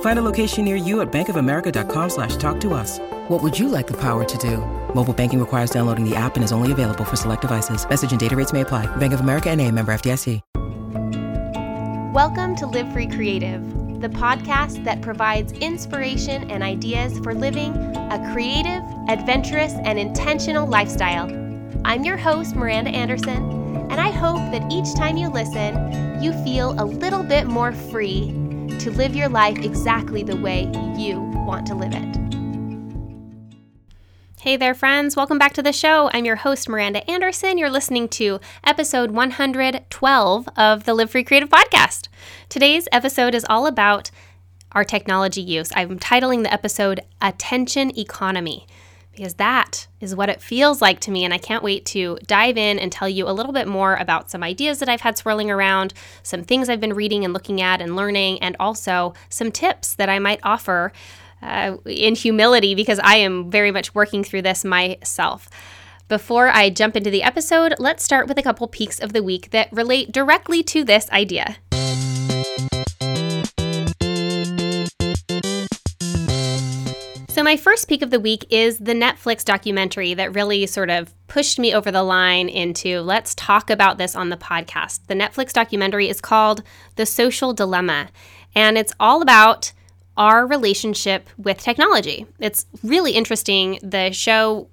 Find a location near you at bankofamerica.com slash talk to us. What would you like the power to do? Mobile banking requires downloading the app and is only available for select devices. Message and data rates may apply. Bank of America and a member FDIC. Welcome to Live Free Creative, the podcast that provides inspiration and ideas for living a creative, adventurous, and intentional lifestyle. I'm your host, Miranda Anderson, and I hope that each time you listen, you feel a little bit more free to live your life exactly the way you want to live it. Hey there, friends. Welcome back to the show. I'm your host, Miranda Anderson. You're listening to episode 112 of the Live Free Creative Podcast. Today's episode is all about our technology use. I'm titling the episode Attention Economy because that is what it feels like to me. And I can't wait to dive in and tell you a little bit more about some ideas that I've had swirling around, some things I've been reading and looking at and learning, and also some tips that I might offer uh, in humility because I am very much working through this myself. Before I jump into the episode, let's start with a couple peaks of the week that relate directly to this idea. So, my first peak of the week is the Netflix documentary that really sort of pushed me over the line into let's talk about this on the podcast. The Netflix documentary is called The Social Dilemma, and it's all about our relationship with technology. It's really interesting. The show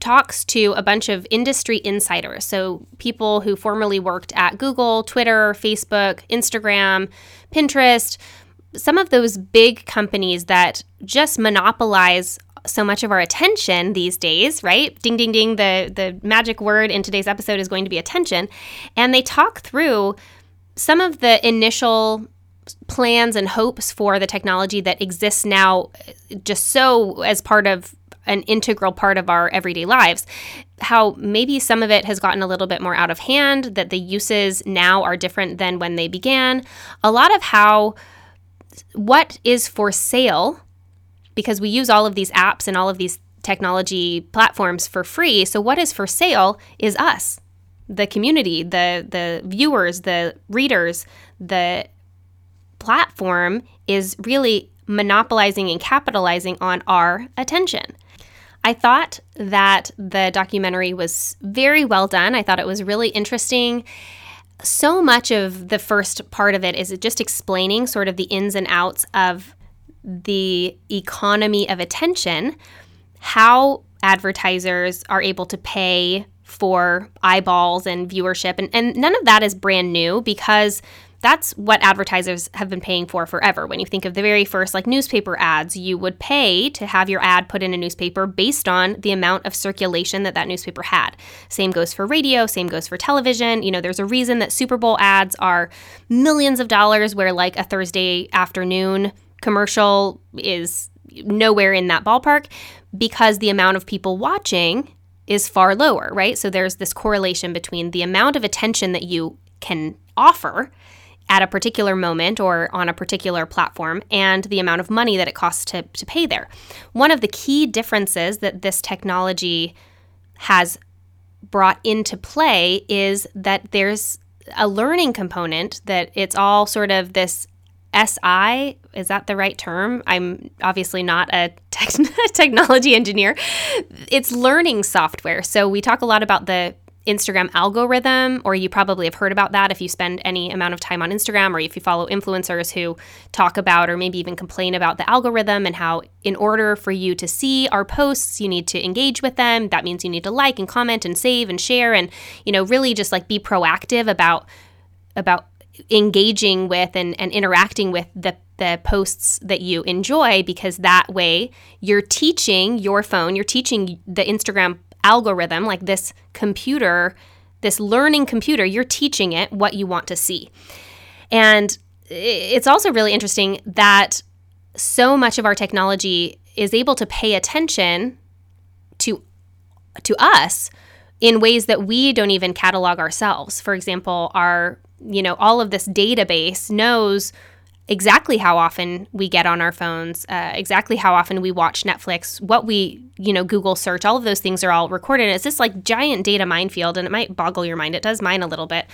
talks to a bunch of industry insiders. So, people who formerly worked at Google, Twitter, Facebook, Instagram, Pinterest, some of those big companies that just monopolize so much of our attention these days, right? Ding ding ding, the the magic word in today's episode is going to be attention. And they talk through some of the initial plans and hopes for the technology that exists now just so as part of an integral part of our everyday lives. How maybe some of it has gotten a little bit more out of hand, that the uses now are different than when they began. A lot of how what is for sale, because we use all of these apps and all of these technology platforms for free. So, what is for sale is us, the community, the, the viewers, the readers, the platform is really monopolizing and capitalizing on our attention. I thought that the documentary was very well done. I thought it was really interesting. So much of the first part of it is just explaining sort of the ins and outs of the economy of attention, how advertisers are able to pay for eyeballs and viewership. And, and none of that is brand new because that's what advertisers have been paying for forever. When you think of the very first like newspaper ads, you would pay to have your ad put in a newspaper based on the amount of circulation that that newspaper had. Same goes for radio, same goes for television. You know, there's a reason that Super Bowl ads are millions of dollars where like a Thursday afternoon commercial is nowhere in that ballpark because the amount of people watching is far lower, right? So there's this correlation between the amount of attention that you can offer at a particular moment or on a particular platform and the amount of money that it costs to, to pay there. One of the key differences that this technology has brought into play is that there's a learning component that it's all sort of this AI, is that the right term? I'm obviously not a technology engineer. It's learning software. So we talk a lot about the Instagram algorithm, or you probably have heard about that if you spend any amount of time on Instagram or if you follow influencers who talk about or maybe even complain about the algorithm and how, in order for you to see our posts, you need to engage with them. That means you need to like and comment and save and share and, you know, really just like be proactive about about engaging with and, and interacting with the, the posts that you enjoy because that way you're teaching your phone, you're teaching the Instagram algorithm, like this computer, this learning computer, you're teaching it what you want to see. And it's also really interesting that so much of our technology is able to pay attention to to us in ways that we don't even catalog ourselves. For example, our you know, all of this database knows exactly how often we get on our phones, uh, exactly how often we watch Netflix, what we, you know, Google search, all of those things are all recorded. It's this like giant data minefield, and it might boggle your mind. It does mine a little bit.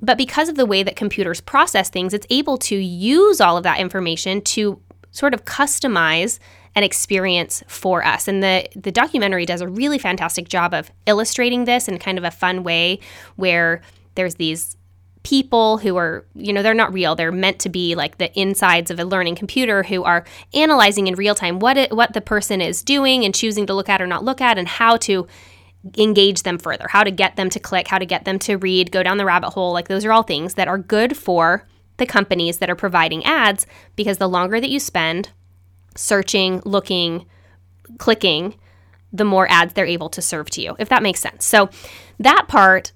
But because of the way that computers process things, it's able to use all of that information to sort of customize an experience for us. And the the documentary does a really fantastic job of illustrating this in kind of a fun way where there's these people who are, you know, they're not real. They're meant to be like the insides of a learning computer who are analyzing in real time what it, what the person is doing and choosing to look at or not look at and how to engage them further, how to get them to click, how to get them to read, go down the rabbit hole. Like those are all things that are good for the companies that are providing ads because the longer that you spend searching, looking, clicking, the more ads they're able to serve to you, if that makes sense. So that part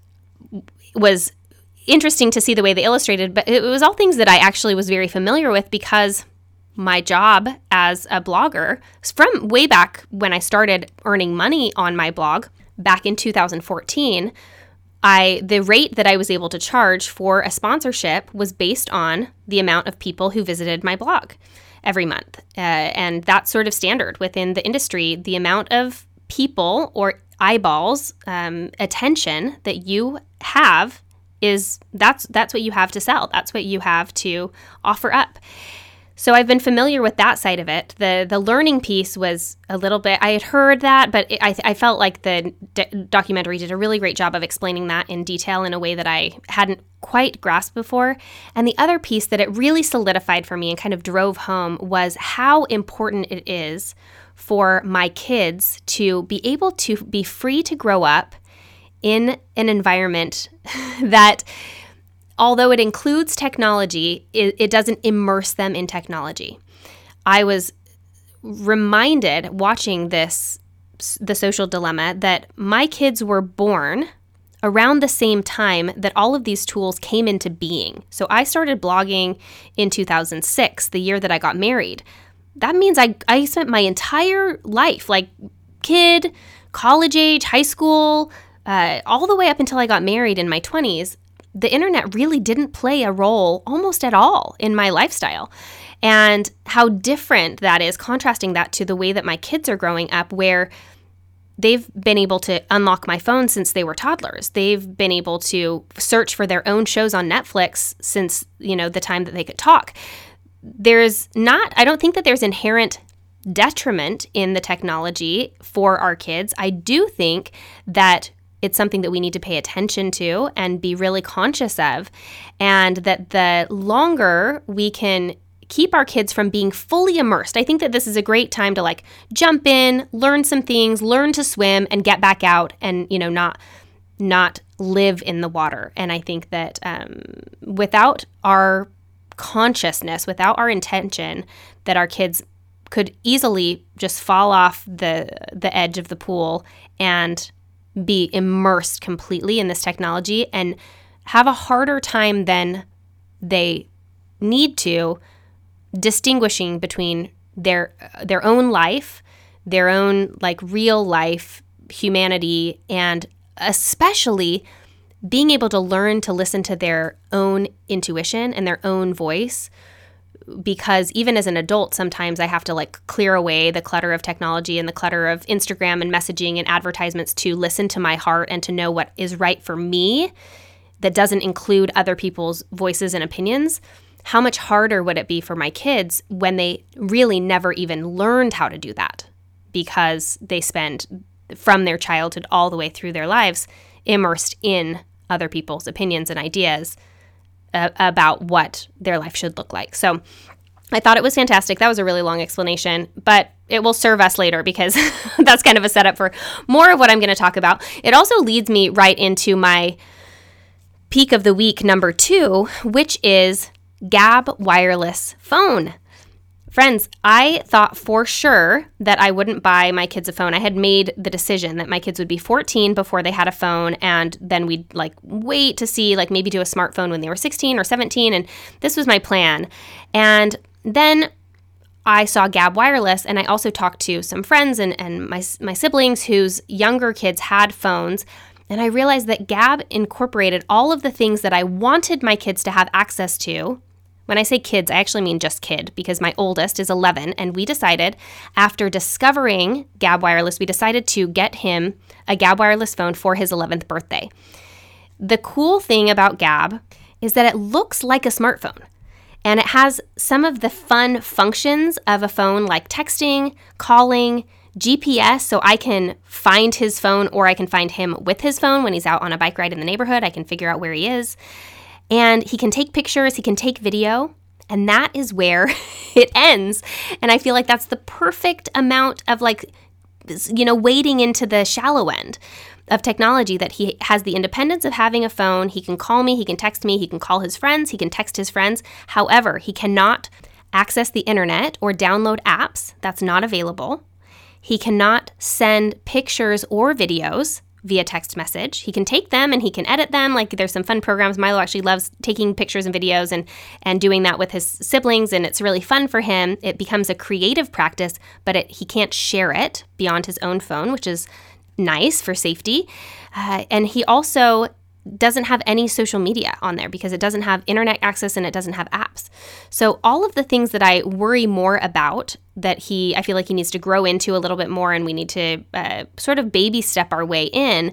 was interesting to see the way they illustrated, but it was all things that I actually was very familiar with because my job as a blogger from way back when I started earning money on my blog back in 2014. I the rate that I was able to charge for a sponsorship was based on the amount of people who visited my blog every month, uh, and that's sort of standard within the industry. The amount of people or eyeballs, um, attention that you have is that's that's what you have to sell. That's what you have to offer up. So I've been familiar with that side of it. The the learning piece was a little bit I had heard that, but it, I, I felt like the documentary did a really great job of explaining that in detail in a way that I hadn't quite grasped before. And the other piece that it really solidified for me and kind of drove home was how important it is for my kids to be able to be free to grow up in an environment that although it includes technology, it, it, doesn't immerse them in technology. I was reminded watching this, The Social Dilemma, that my kids were born around the same time that all of these tools came into being. So I started blogging in 2006, the year that I got married. That means I, I spent my entire life, like kid, college age, high school, uh, all the way up until I got married in my 20s, the internet really didn't play a role almost at all in my lifestyle. And how different that is, contrasting that to the way that my kids are growing up, where they've been able to unlock my phone since they were toddlers. They've been able to search for their own shows on Netflix since, you know, the time that they could talk. There's not, I don't think that there's inherent detriment in the technology for our kids. I do think that it's something that we need to pay attention to and be really conscious of. And that the longer we can keep our kids from being fully immersed. I think that this is a great time to like jump in, learn some things, learn to swim and get back out and, you know, not not live in the water. And I think that um, without our consciousness, without our intention, that our kids could easily just fall off the the edge of the pool and be immersed completely in this technology and have a harder time than they need to distinguishing between their their own life, their own like real life humanity and especially being able to learn to listen to their own intuition and their own voice because even as an adult, sometimes I have to like clear away the clutter of technology and the clutter of Instagram and messaging and advertisements to listen to my heart and to know what is right for me that doesn't include other people's voices and opinions. How much harder would it be for my kids when they really never even learned how to do that because they spend from their childhood all the way through their lives immersed in other people's opinions and ideas about what their life should look like. So I thought it was fantastic. That was a really long explanation, but it will serve us later because that's kind of a setup for more of what I'm going to talk about. It also leads me right into my peak of the week number two, which is Gabb wireless phone. Friends, I thought for sure that I wouldn't buy my kids a phone. I had made the decision that my kids would be 14 before they had a phone and then we'd like wait to see like maybe do a smartphone when they were 16 or 17 and this was my plan. And then I saw Gabb Wireless, and I also talked to some friends and, and my, my siblings whose younger kids had phones. And I realized that Gabb incorporated all of the things that I wanted my kids to have access to when I say kids, I actually mean just kid because my oldest is 11, and we decided after discovering Gabb Wireless, we decided to get him a Gabb Wireless phone for his 11th birthday. The cool thing about Gabb is that it looks like a smartphone. And it has some of the fun functions of a phone like texting, calling, GPS, so I can find his phone or I can find him with his phone when he's out on a bike ride in the neighborhood. I can figure out where he is. And he can take pictures, he can take video, and that is where it ends. And I feel like that's the perfect amount of like, you know, wading into the shallow end of technology that he has the independence of having a phone. He can call me, he can text me, he can call his friends, he can text his friends. However, he cannot access the internet or download apps. That's not available. He cannot send pictures or videos via text message. He can take them and he can edit them. Like there's some fun programs. Milo actually loves taking pictures and videos and and doing that with his siblings, and it's really fun for him. It becomes a creative practice, but it, he can't share it beyond his own phone, which is nice for safety. Uh, and he also doesn't have any social media on there because it doesn't have internet access and it doesn't have apps. So all of the things that I worry more about that he I feel like he needs to grow into a little bit more and we need to uh, sort of baby step our way in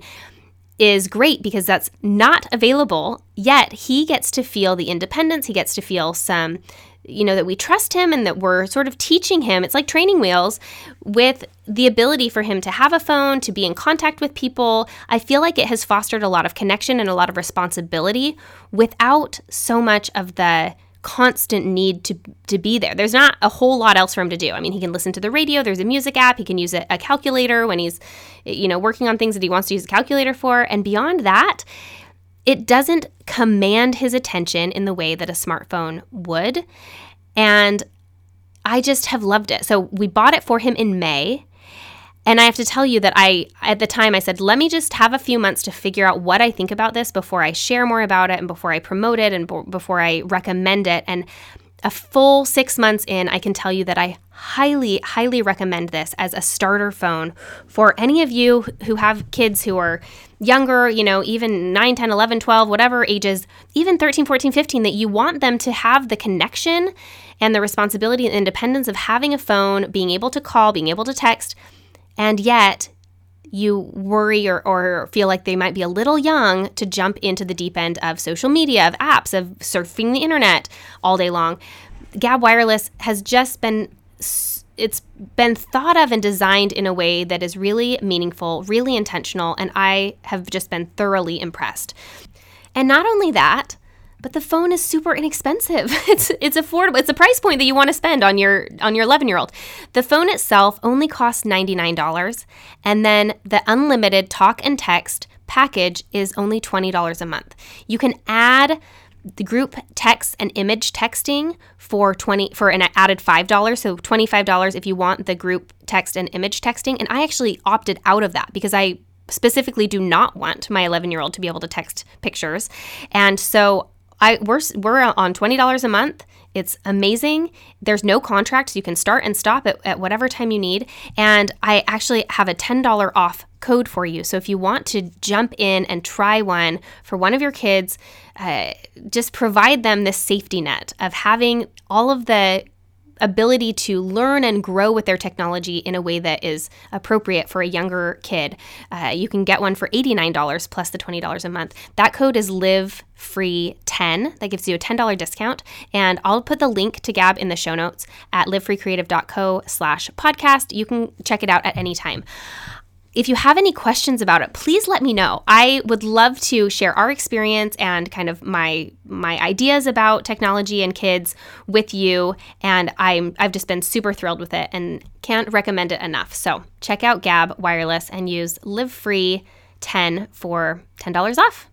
is great because that's not available yet he gets to feel the independence he gets to feel some you know, that we trust him and that we're sort of teaching him. It's like training wheels with the ability for him to have a phone, to be in contact with people. I feel like it has fostered a lot of connection and a lot of responsibility without so much of the constant need to to be there. There's not a whole lot else for him to do. I mean, he can listen to the radio, there's a music app, he can use a, a calculator when he's you know, working on things that he wants to use a calculator for, and beyond that, it doesn't command his attention in the way that a smartphone would. And I just have loved it. So we bought it for him in May. And I have to tell you that I, at the time, I said, let me just have a few months to figure out what I think about this before I share more about it and before I promote it and before I recommend it. And a full six months in, I can tell you that I highly, highly recommend this as a starter phone for any of you who have kids who are younger, you know, even 9, 10, 11, 12, whatever ages, even 13, 14, 15, that you want them to have the connection and the responsibility and independence of having a phone, being able to call, being able to text, and yet you worry or, or feel like they might be a little young to jump into the deep end of social media, of apps, of surfing the internet all day long. Gabb Wireless has just been it's been thought of and designed in a way that is really meaningful, really intentional, and I have just been thoroughly impressed. And not only that, but the phone is super inexpensive. It's it's affordable. It's a price point that you want to spend on your on your 11-year-old. The phone itself only costs $99 and then the unlimited talk and text package is only $20 a month. You can add the group text and image texting for 20 for an added $5 so $25 if you want the group text and image texting and I actually opted out of that because I specifically do not want my 11 year old to be able to text pictures and so I we're we're on twenty dollars a month. It's amazing. There's no contract. you can start and stop at, at whatever time you need. And I actually have a $10 off code for you. So if you want to jump in and try one for one of your kids, uh, just provide them this safety net of having all of the ability to learn and grow with their technology in a way that is appropriate for a younger kid. Uh, you can get one for $89 plus the $20 a month. That code is live free 10 that gives you a $10 discount and i'll put the link to Gabb in the show notes at livefreecreative.co slash podcast you can check it out at any time if you have any questions about it, please let me know. I would love to share our experience and kind of my my ideas about technology and kids with you. And I'm I've just been super thrilled with it and can't recommend it enough. So check out Gabb Wireless and use Live Free 10 for $10 off.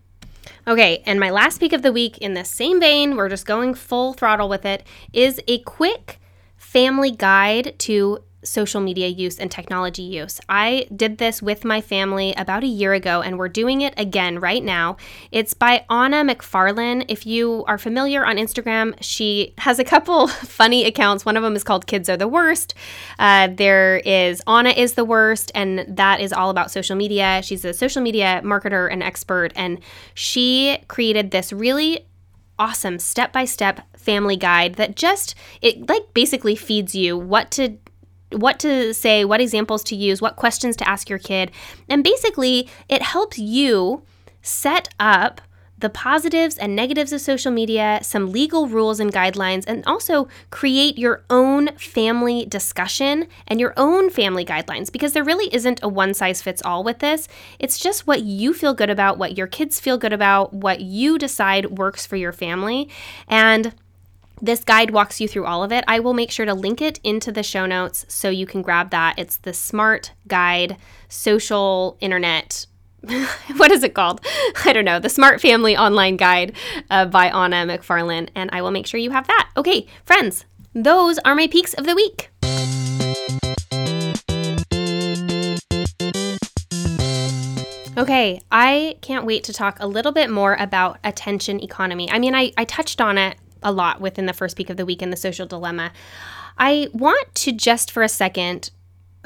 Okay, and my last peek of the week in the same vein, we're just going full throttle with it, is a quick family guide to social media use and technology use. I did this with my family about a year ago, and we're doing it again right now. It's by Anna McFarlane. If you are familiar on Instagram, she has a couple funny accounts. One of them is called Kids Are the Worst. Uh, there is Anna is the Worst, and that is all about social media. She's a social media marketer and expert, and she created this really awesome step by step family guide that just it like basically feeds you what to what to say, what examples to use, what questions to ask your kid. And basically, it helps you set up the positives and negatives of social media, some legal rules and guidelines, and also create your own family discussion and your own family guidelines because there really isn't a one size fits all with this. It's just what you feel good about, what your kids feel good about, what you decide works for your family. And this guide walks you through all of it. I will make sure to link it into the show notes so you can grab that. It's the Smart Guide Social Internet. what is it called? I don't know. The Smart Family Online Guide uh, by Anna McFarlane. And I will make sure you have that. Okay, friends, those are my peaks of the week. Okay, I can't wait to talk a little bit more about attention economy. I mean, I, I touched on it a lot within the first peak of the week in the social dilemma. I want to just for a second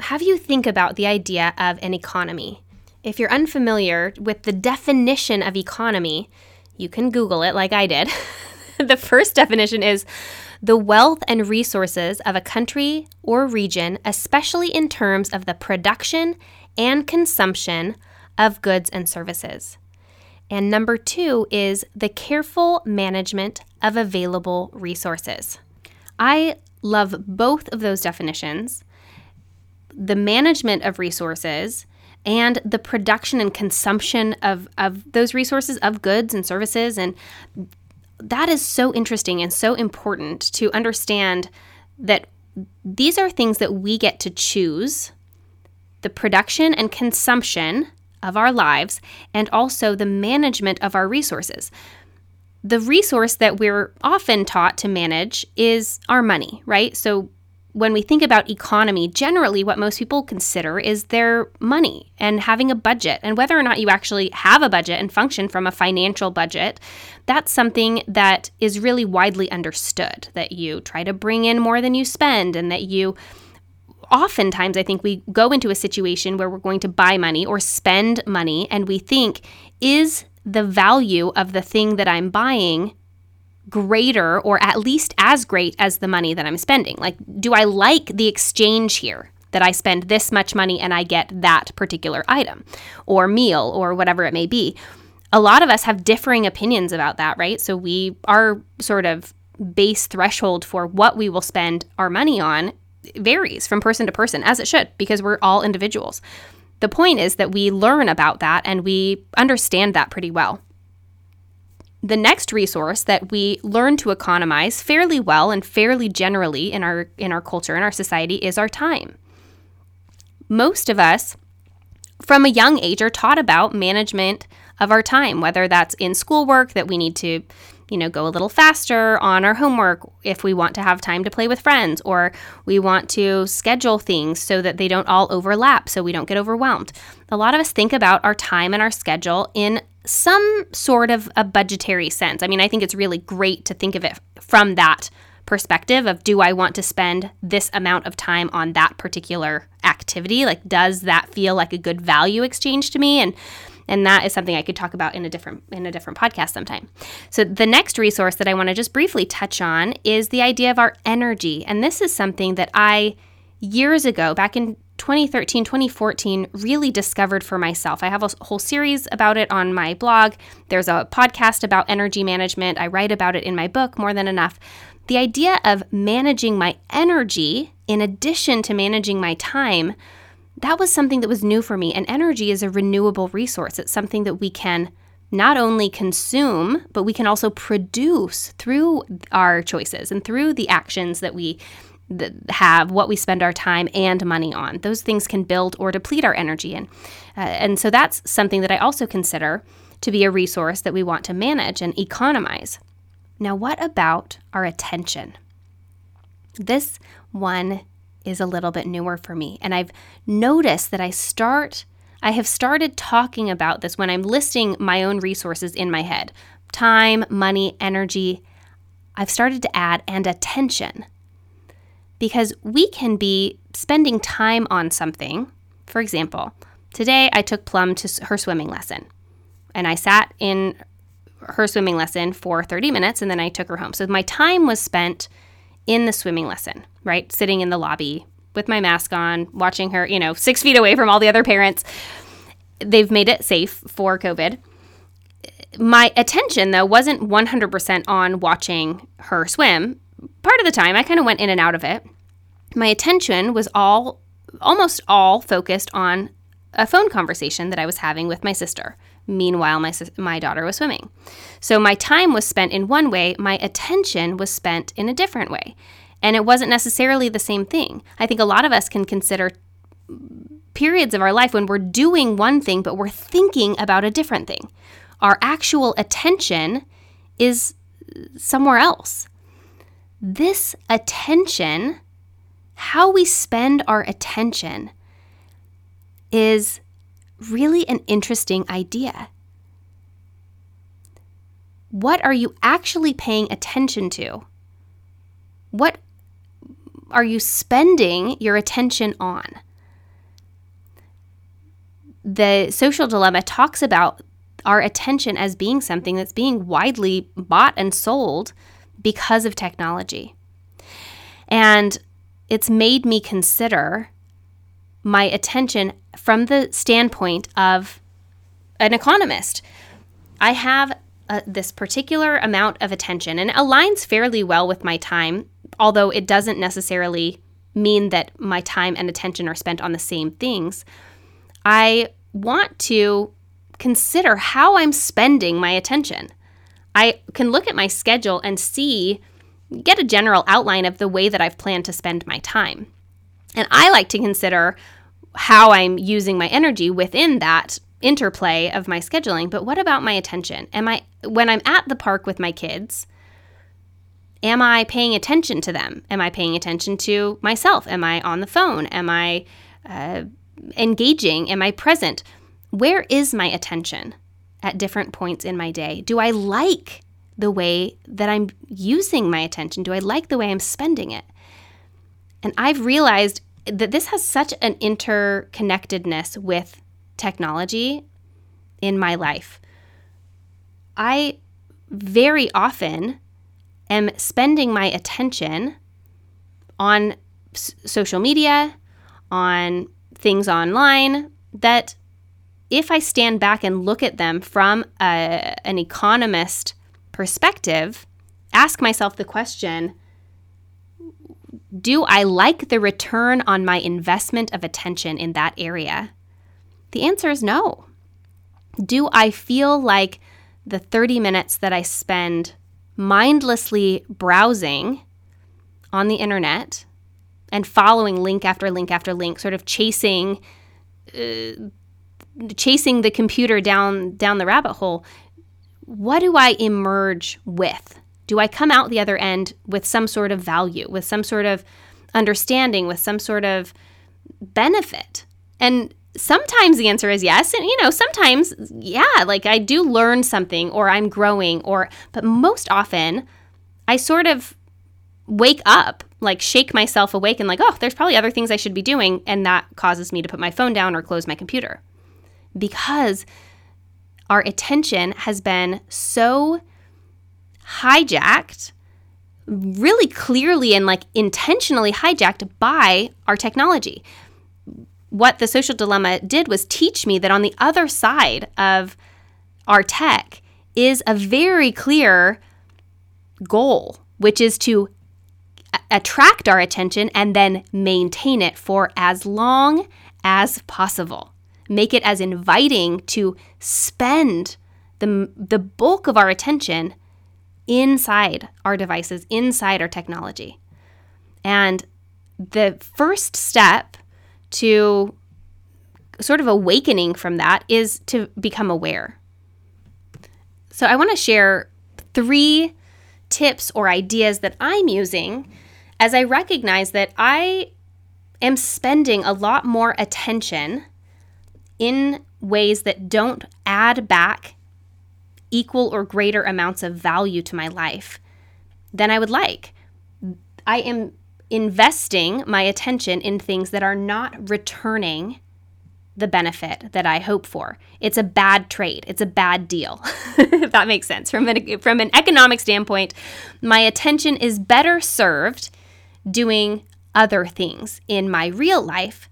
have you think about the idea of an economy. If you're unfamiliar with the definition of economy, you can Google it like I did. the first definition is the wealth and resources of a country or region, especially in terms of the production and consumption of goods and services. And number two is the careful management of available resources. I love both of those definitions the management of resources and the production and consumption of, of those resources, of goods and services. And that is so interesting and so important to understand that these are things that we get to choose the production and consumption of our lives and also the management of our resources. The resource that we're often taught to manage is our money, right? So when we think about economy, generally what most people consider is their money and having a budget. And whether or not you actually have a budget and function from a financial budget, that's something that is really widely understood that you try to bring in more than you spend and that you oftentimes I think we go into a situation where we're going to buy money or spend money and we think, is the value of the thing that I'm buying greater or at least as great as the money that I'm spending? Like, do I like the exchange here? That I spend this much money and I get that particular item or meal or whatever it may be. A lot of us have differing opinions about that, right? So we are sort of base threshold for what we will spend our money on varies from person to person, as it should, because we're all individuals. The point is that we learn about that and we understand that pretty well. The next resource that we learn to economize fairly well and fairly generally in our in our culture and our society is our time. Most of us from a young age are taught about management of our time, whether that's in schoolwork that we need to you know, go a little faster on our homework if we want to have time to play with friends, or we want to schedule things so that they don't all overlap so we don't get overwhelmed. A lot of us think about our time and our schedule in some sort of a budgetary sense. I mean, I think it's really great to think of it from that perspective of do I want to spend this amount of time on that particular activity? Like, does that feel like a good value exchange to me? And and that is something I could talk about in a different in a different podcast sometime. So the next resource that I want to just briefly touch on is the idea of our energy. And this is something that I years ago, back in 2013, 2014, really discovered for myself. I have a whole series about it on my blog. There's a podcast about energy management. I write about it in my book, More Than Enough. The idea of managing my energy in addition to managing my time that was something that was new for me. And energy is a renewable resource. It's something that we can not only consume, but we can also produce through our choices and through the actions that we have, what we spend our time and money on. Those things can build or deplete our energy. And, uh, and so that's something that I also consider to be a resource that we want to manage and economize. Now, what about our attention? This one is a little bit newer for me, and I've noticed that I start I have started talking about this when I'm listing my own resources in my head time, money, energy. I've started to add and attention because we can be spending time on something. For example, today I took Plum to her swimming lesson and I sat in her swimming lesson for 30 minutes and then I took her home. So my time was spent in the swimming lesson, right? Sitting in the lobby with my mask on, watching her, you know, six feet away from all the other parents. They've made it safe for COVID. My attention, though, wasn't 100% on watching her swim. Part of the time, I kind of went in and out of it. My attention was all, almost all focused on a phone conversation that I was having with my sister. Meanwhile, my, my daughter was swimming. So my time was spent in one way, my attention was spent in a different way. And it wasn't necessarily the same thing. I think a lot of us can consider periods of our life when we're doing one thing, but we're thinking about a different thing. Our actual attention is somewhere else. This attention, how we spend our attention, is really an interesting idea. What are you actually paying attention to? What are you spending your attention on? The social dilemma talks about our attention as being something that's being widely bought and sold because of technology. And it's made me consider my attention from the standpoint of an economist. I have uh, this particular amount of attention and it aligns fairly well with my time, although it doesn't necessarily mean that my time and attention are spent on the same things. I want to consider how I'm spending my attention. I can look at my schedule and see, get a general outline of the way that I've planned to spend my time. And I like to consider how I'm using my energy within that interplay of my scheduling, but what about my attention? Am I when I'm at the park with my kids, am I paying attention to them? Am I paying attention to myself? Am I on the phone? Am I uh, engaging? Am I present? Where is my attention at different points in my day? Do I like the way that I'm using my attention? Do I like the way I'm spending it? And I've realized that this has such an interconnectedness with technology in my life. I very often am spending my attention on s- social media, on things online that if I stand back and look at them from a, an economist perspective, ask myself the question do I like the return on my investment of attention in that area? The answer is no. Do I feel like the 30 minutes that I spend mindlessly browsing on the internet and following link after link after link, sort of chasing uh, chasing the computer down down the rabbit hole, what do I emerge with? Do I come out the other end with some sort of value, with some sort of understanding, with some sort of benefit? And sometimes the answer is yes. And, you know, sometimes, yeah, like I do learn something or I'm growing, or, but most often I sort of wake up, like shake myself awake and like, oh, there's probably other things I should be doing. And that causes me to put my phone down or close my computer because our attention has been so hijacked really clearly and like intentionally hijacked by our technology. What the social dilemma did was teach me that on the other side of our tech is a very clear goal, which is to attract our attention and then maintain it for as long as possible. Make it as inviting to spend the, the bulk of our attention inside our devices, inside our technology. And the first step to sort of awakening from that is to become aware. So I want to share three tips or ideas that I'm using as I recognize that I am spending a lot more attention in ways that don't add back equal or greater amounts of value to my life than I would like. I am investing my attention in things that are not returning the benefit that I hope for. It's a bad trade. It's a bad deal. if that makes sense. From an, from an economic standpoint, my attention is better served doing other things in my real life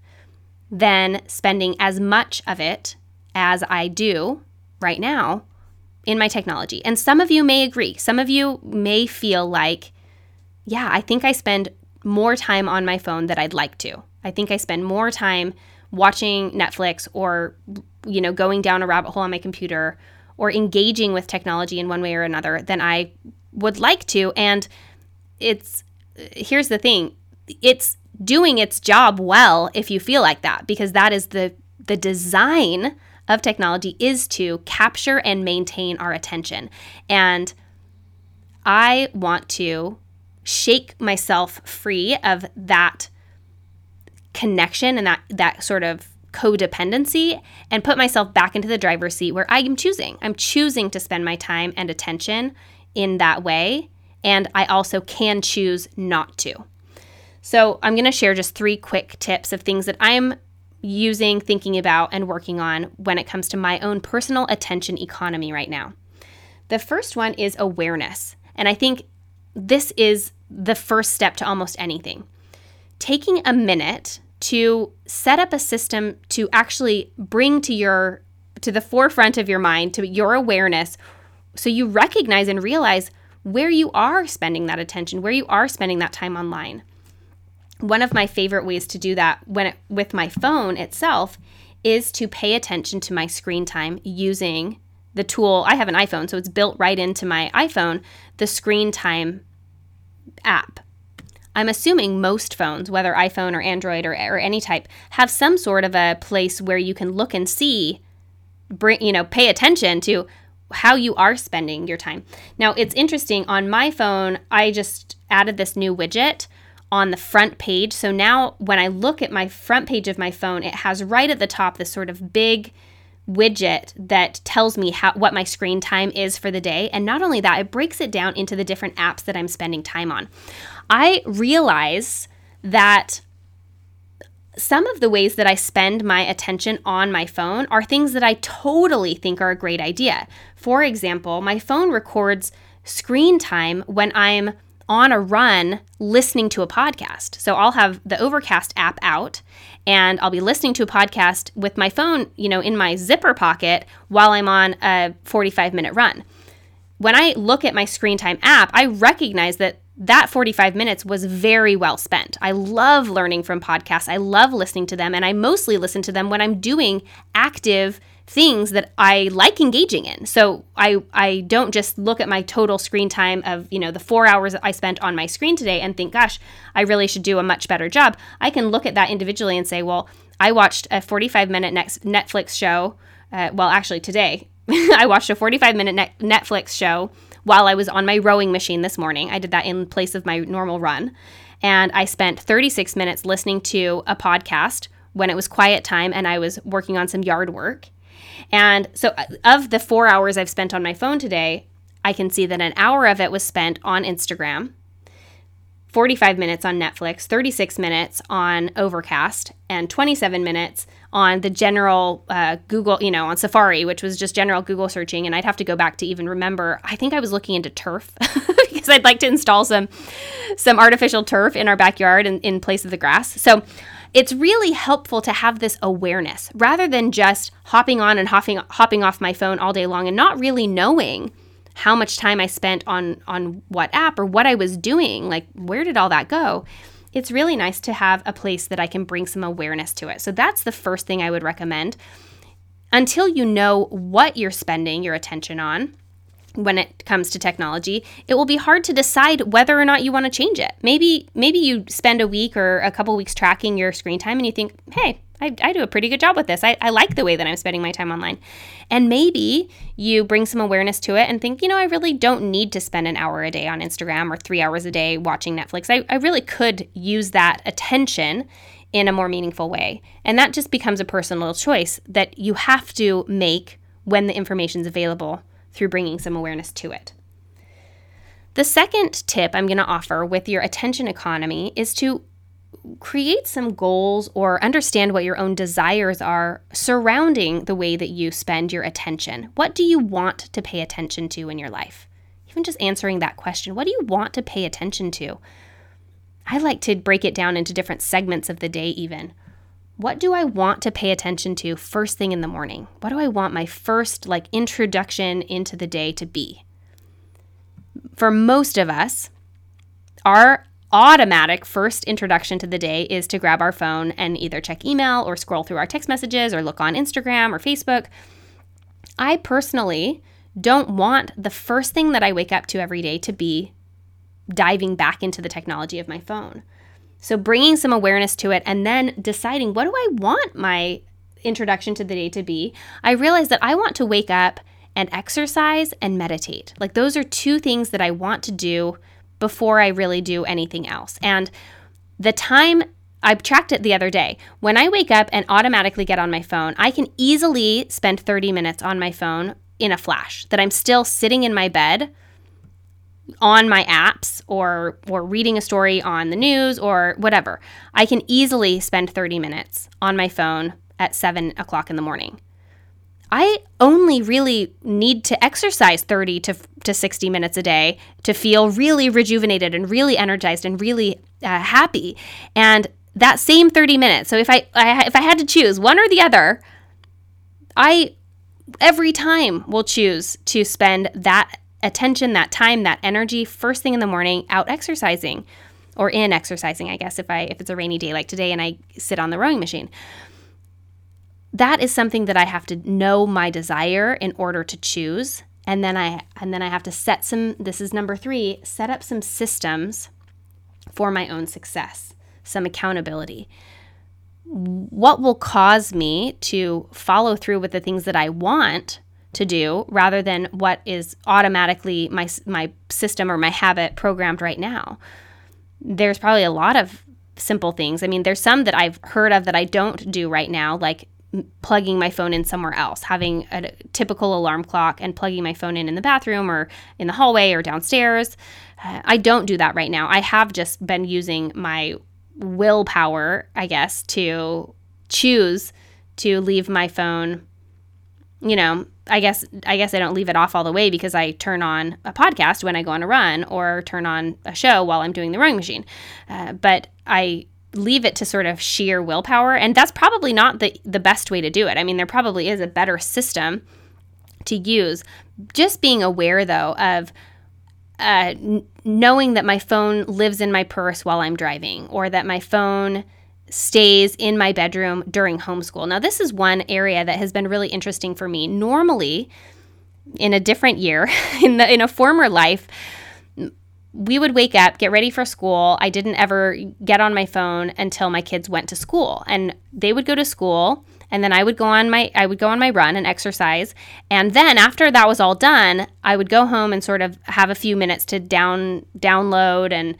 than spending as much of it as I do right now in my technology. And some of you may agree. Some of you may feel like, yeah, I think I spend more time on my phone than I'd like to. I think I spend more time watching Netflix or you know going down a rabbit hole on my computer or engaging with technology in one way or another than I would like to and it's here's the thing it's doing its job well if you feel like that because that is the the design of technology is to capture and maintain our attention and I want to shake myself free of that connection and that that sort of codependency and put myself back into the driver's seat where I am choosing. I'm choosing to spend my time and attention in that way and I also can choose not to. So, I'm going to share just three quick tips of things that I'm using, thinking about, and working on when it comes to my own personal attention economy right now. The first one is awareness. And I think this is the first step to almost anything. Taking a minute to set up a system to actually bring to your to the forefront of your mind to your awareness so you recognize and realize where you are spending that attention, where you are spending that time online. One of my favorite ways to do that when it, with my phone itself is to pay attention to my screen time using the tool. I have an iPhone, so it's built right into my iPhone, the screen time app. I'm assuming most phones, whether iPhone or Android or, or any type, have some sort of a place where you can look and see, bring, you know, pay attention to how you are spending your time. Now, it's interesting on my phone, I just added this new widget on the front page. So now when I look at my front page of my phone, it has right at the top this sort of big widget that tells me how what my screen time is for the day and not only that it breaks it down into the different apps that I'm spending time on. I realize that some of the ways that I spend my attention on my phone are things that I totally think are a great idea. For example, my phone records screen time when I'm on a run listening to a podcast. So I'll have the Overcast app out and I'll be listening to a podcast with my phone, you know, in my zipper pocket while I'm on a 45 minute run. When I look at my screen time app, I recognize that that 45 minutes was very well spent. I love learning from podcasts. I love listening to them, and I mostly listen to them when I'm doing active things that I like engaging in. So I I don't just look at my total screen time of, you know, the 4 hours I spent on my screen today and think, gosh, I really should do a much better job. I can look at that individually and say, well, I watched a 45 minute Netflix show. Uh, well, actually, today I watched a 45 minute Netflix show while I was on my rowing machine this morning. I did that in place of my normal run. And I spent 36 minutes listening to a podcast when it was quiet time and I was working on some yard work. And so, uh, of the four hours I've spent on my phone today, I can see that an hour of it was spent on Instagram, 45 minutes on Netflix, 36 minutes on Overcast, and 27 minutes on the general uh, Google, you know, on Safari, which was just general Google searching. And I'd have to go back to even remember. I think I was looking into turf because I'd like to install some some artificial turf in our backyard in, in place of the grass. So it's really helpful to have this awareness rather than just hopping on and hopping hopping off my phone all day long and not really knowing how much time I spent on on what app or what I was doing. Like where did all that go? it's really nice to have a place that I can bring some awareness to it. So that's the first thing I would recommend. Until you know what you're spending your attention on, when it comes to technology, it will be hard to decide whether or not you want to change it. Maybe maybe you spend a week or a couple weeks tracking your screen time and you think, hey, I, I do a pretty good job with this. I, I like the way that I'm spending my time online. And maybe you bring some awareness to it and think, you know, I really don't need to spend an hour a day on Instagram or three hours a day watching Netflix. I, I really could use that attention in a more meaningful way. And that just becomes a personal choice that you have to make when the information is available through bringing some awareness to it. The second tip I'm going to offer with your attention economy is to create some goals or understand what your own desires are surrounding the way that you spend your attention. What do you want to pay attention to in your life? Even just answering that question, what do you want to pay attention to? I like to break it down into different segments of the day, even. What do I want to pay attention to first thing in the morning? What do I want my first, like, introduction into the day to be? For most of us, our automatic first introduction to the day is to grab our phone and either check email or scroll through our text messages or look on Instagram or Facebook. I personally don't want the first thing that I wake up to every day to be diving back into the technology of my phone. So, bringing some awareness to it and then deciding what do I want my introduction to the day to be, I realized that I want to wake up and exercise and meditate. Like, those are two things that I want to do before I really do anything else. And the time I tracked it the other day. When I wake up and automatically get on my phone, I can easily spend 30 minutes on my phone in a flash. That I'm still sitting in my bed on my apps or or reading a story on the news or whatever. I can easily spend 30 minutes on my phone at seven o'clock in the morning. I only really need to exercise 30 to, to 60 minutes a day to feel really rejuvenated and really energized and really uh, happy. And that same 30 minutes. So if I, I if I had to choose one or the other, I every time will choose to spend that attention, that time, that energy first thing in the morning out exercising or in exercising, I guess if I if it's a rainy day like today and I sit on the rowing machine that is something that I have to know my desire in order to choose. And then I and then I have to set some this is number 3, set up some systems for my own success, some accountability. What will cause me to follow through with the things that I want to do rather than what is automatically my my system or my habit programmed right now? There's probably a lot of simple things. I mean, there's some that I've heard of that I don't do right now, like plugging my phone in somewhere else, having a typical alarm clock and plugging my phone in in the bathroom or in the hallway or downstairs. Uh, I don't do that right now. I have just been using my willpower, I guess, to choose to leave my phone, you know, I guess I guess I don't leave it off all the way because I turn on a podcast when I go on a run or turn on a show while I'm doing the rowing machine. Uh, but I leave it to sort of sheer willpower and that's probably not the the best way to do it. I mean, there probably is a better system to use. Just being aware though of uh, n- knowing that my phone lives in my purse while I'm driving or that my phone stays in my bedroom during homeschool. Now, this is one area that has been really interesting for me. Normally, in a different year, in the in a former life, we would wake up, get ready for school. I didn't ever get on my phone until my kids went to school. And they would go to school and then I would go on my I would go on my run and exercise. And then after that was all done, I would go home and sort of have a few minutes to down download and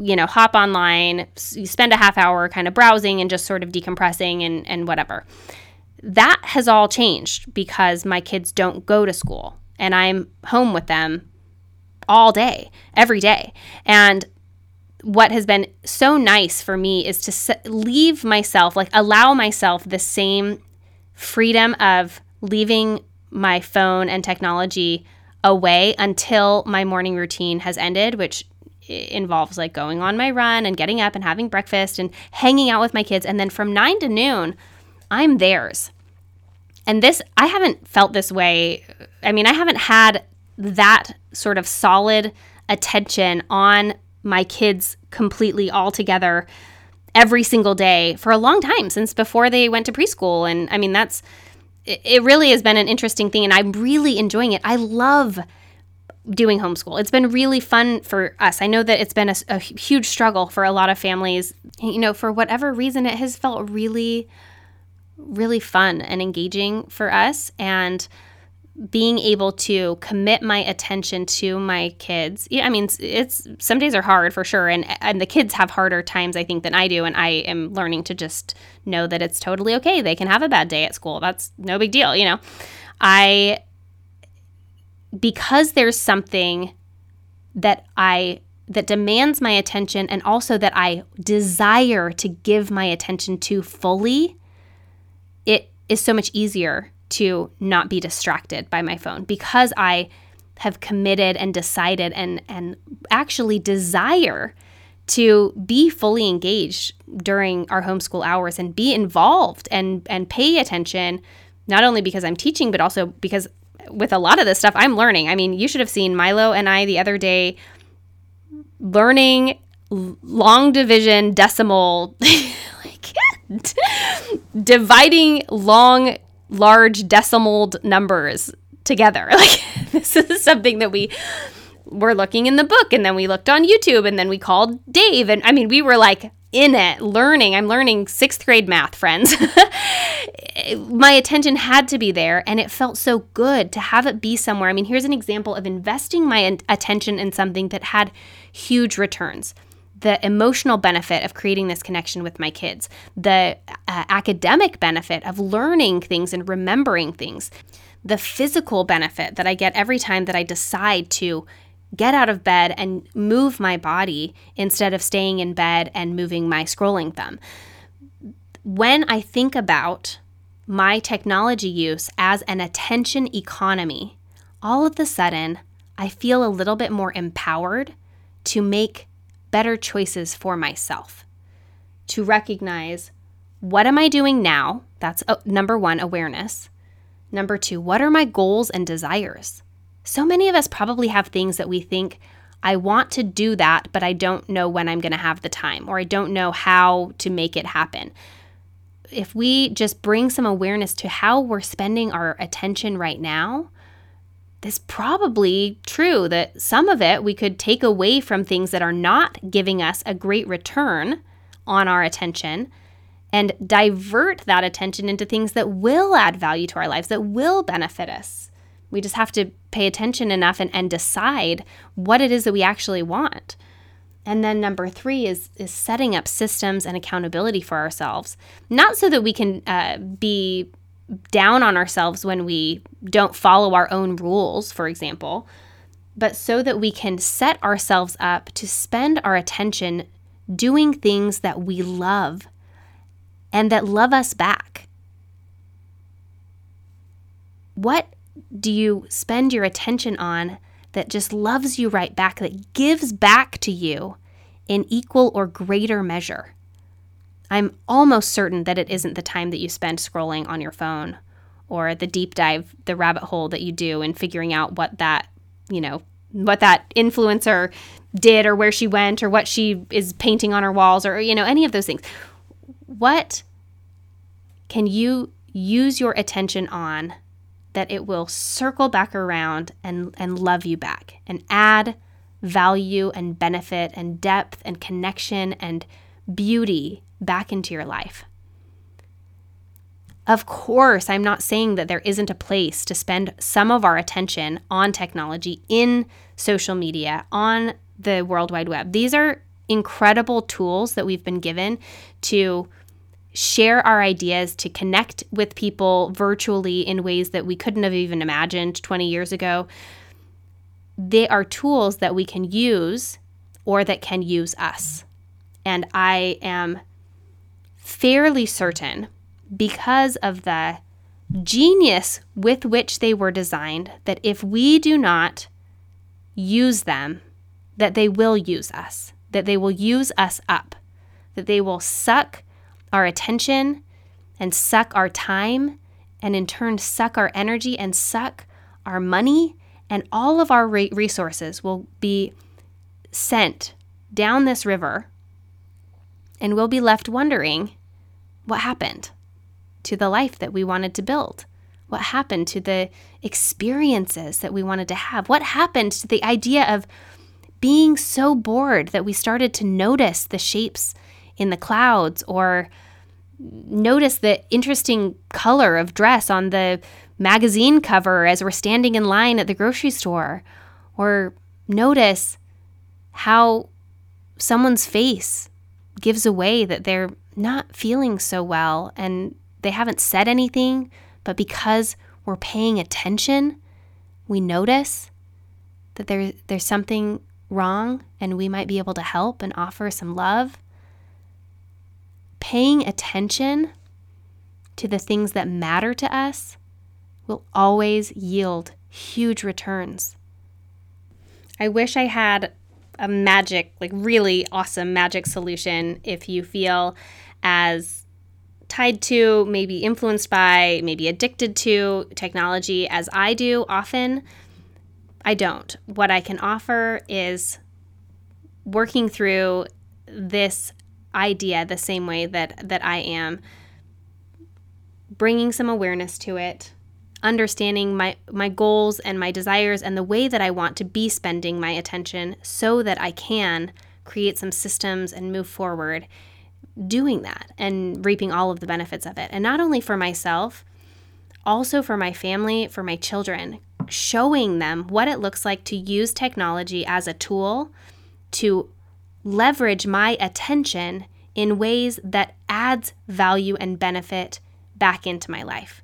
you know, hop online, spend a half hour kind of browsing and just sort of decompressing and and whatever. That has all changed because my kids don't go to school and I'm home with them all day, every day. And what has been so nice for me is to leave myself, like allow myself the same freedom of leaving my phone and technology away until my morning routine has ended, which involves like going on my run and getting up and having breakfast and hanging out with my kids. And then from nine to noon, I'm theirs. And this, I haven't felt this way. I mean, I haven't had that sort of solid attention on my kids completely all together every single day for a long time since before they went to preschool and i mean that's it really has been an interesting thing and i'm really enjoying it i love doing homeschool. It's been really fun for us. I know that it's been a, a, huge struggle for a lot of families. You know, for whatever reason, it has felt really, really fun and engaging for us. And being able to commit my attention to my kids. Yeah, I mean, it's some days are hard for sure, and and the kids have harder times I think than I do, and I am learning to just know that it's totally okay. They can have a bad day at school. That's no big deal, you know. I because there's something that I that demands my attention and also that I desire to give my attention to fully, it is so much easier to not be distracted by my phone because I have committed and decided and and actually desire to be fully engaged during our homeschool hours and be involved and and pay attention not only because I'm teaching but also because with a lot of this stuff, I'm learning. I mean, you should have seen Milo and I the other day learning long division decimal, like dividing long, large decimal numbers together. Like, this is something that we were looking in the book and then we looked on YouTube and then we called Dave. And I mean, we were like in it, learning. I'm learning sixth grade math, friends. My attention had to be there, and it felt so good to have it be somewhere. I mean, here's an example of investing my attention in something that had huge returns the emotional benefit of creating this connection with my kids, the uh, academic benefit of learning things and remembering things, the physical benefit that I get every time that I decide to get out of bed and move my body instead of staying in bed and moving my scrolling thumb. When I think about my technology use as an attention economy, all of a sudden I feel a little bit more empowered to make better choices for myself, to recognize what am I doing now? That's uh, number one, awareness. Number two, what are my goals and desires? So many of us probably have things that we think, I want to do that, but I don't know when I'm going to have the time, or I don't know how to make it happen. If we just bring some awareness to how we're spending our attention right now, it's probably true that some of it we could take away from things that are not giving us a great return on our attention and divert that attention into things that will add value to our lives, that will benefit us. We just have to pay attention enough and, and decide what it is that we actually want. And then number three is is setting up systems and accountability for ourselves, not so that we can uh, be down on ourselves when we don't follow our own rules, for example, but so that we can set ourselves up to spend our attention doing things that we love and that love us back. What do you spend your attention on that just loves you right back, that gives back to you in equal or greater measure? I'm almost certain that it isn't the time that you spend scrolling on your phone or the deep dive, the rabbit hole that you do in figuring out what that, you know, what that influencer did or where she went or what she is painting on her walls or, you know, any of those things. What can you use your attention on that it will circle back around and, and love you back and add value and benefit and depth and connection and beauty back into your life. Of course, I'm not saying that there isn't a place to spend some of our attention on technology in social media, on the World Wide Web. These are incredible tools that we've been given to share our ideas, to connect with people virtually in ways that we couldn't have even imagined 20 years ago. They are tools that we can use or that can use us. And I am fairly certain because of the genius with which they were designed that if we do not use them, that they will use us, that they will use us up, that they will suck our attention and suck our time, and in turn, suck our energy and suck our money, and all of our resources will be sent down this river, and we'll be left wondering what happened to the life that we wanted to build. What happened to the experiences that we wanted to have? What happened to the idea of being so bored that we started to notice the shapes in the clouds or notice the interesting color of dress on the magazine cover as we're standing in line at the grocery store or notice how someone's face gives away that they're not feeling so well and they haven't said anything, but because we're paying attention, we notice that there, there's something wrong and we might be able to help and offer some love. Paying attention to the things that matter to us will always yield huge returns. I wish I had a magic, like really awesome magic solution if you feel as tied to, maybe influenced by, maybe addicted to technology as I do often. I don't. What I can offer is working through this idea the same way that that I am bringing some awareness to it understanding my my goals and my desires and the way that I want to be spending my attention so that I can create some systems and move forward doing that and reaping all of the benefits of it. And not only for myself, also for my family, for my children, showing them what it looks like to use technology as a tool to leverage my attention in ways that adds value and benefit back into my life.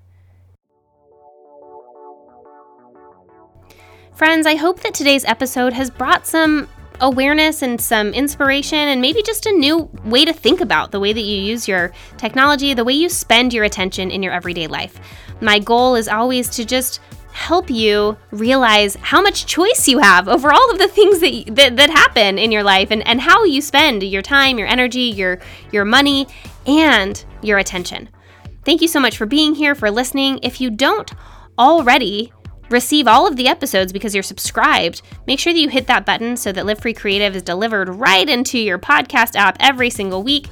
Friends, I hope that today's episode has brought some awareness and some inspiration and maybe just a new way to think about the way that you use your technology, the way you spend your attention in your everyday life. My goal is always to just help you realize how much choice you have over all of the things that, that, that happen in your life and, and how you spend your time, your energy, your, your money, and your attention. Thank you so much for being here, for listening. If you don't already receive all of the episodes because you're subscribed, make sure that you hit that button so that Live Free Creative is delivered right into your podcast app every single week.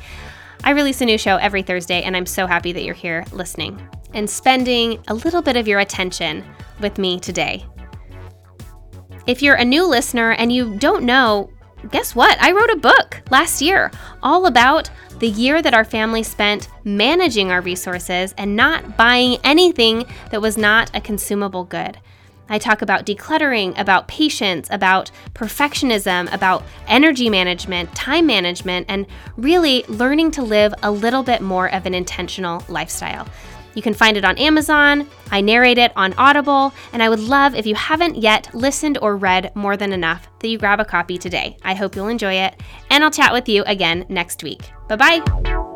I release a new show every Thursday, and I'm so happy that you're here listening and spending a little bit of your attention with me today. If you're a new listener and you don't know, guess what? I wrote a book last year all about the year that our family spent managing our resources and not buying anything that was not a consumable good. I talk about decluttering, about patience, about perfectionism, about energy management, time management, and really learning to live a little bit more of an intentional lifestyle. You can find it on Amazon. I narrate it on Audible, and I would love if you haven't yet listened or read more than enough that you grab a copy today. I hope you'll enjoy it, and I'll chat with you again next week. Bye bye.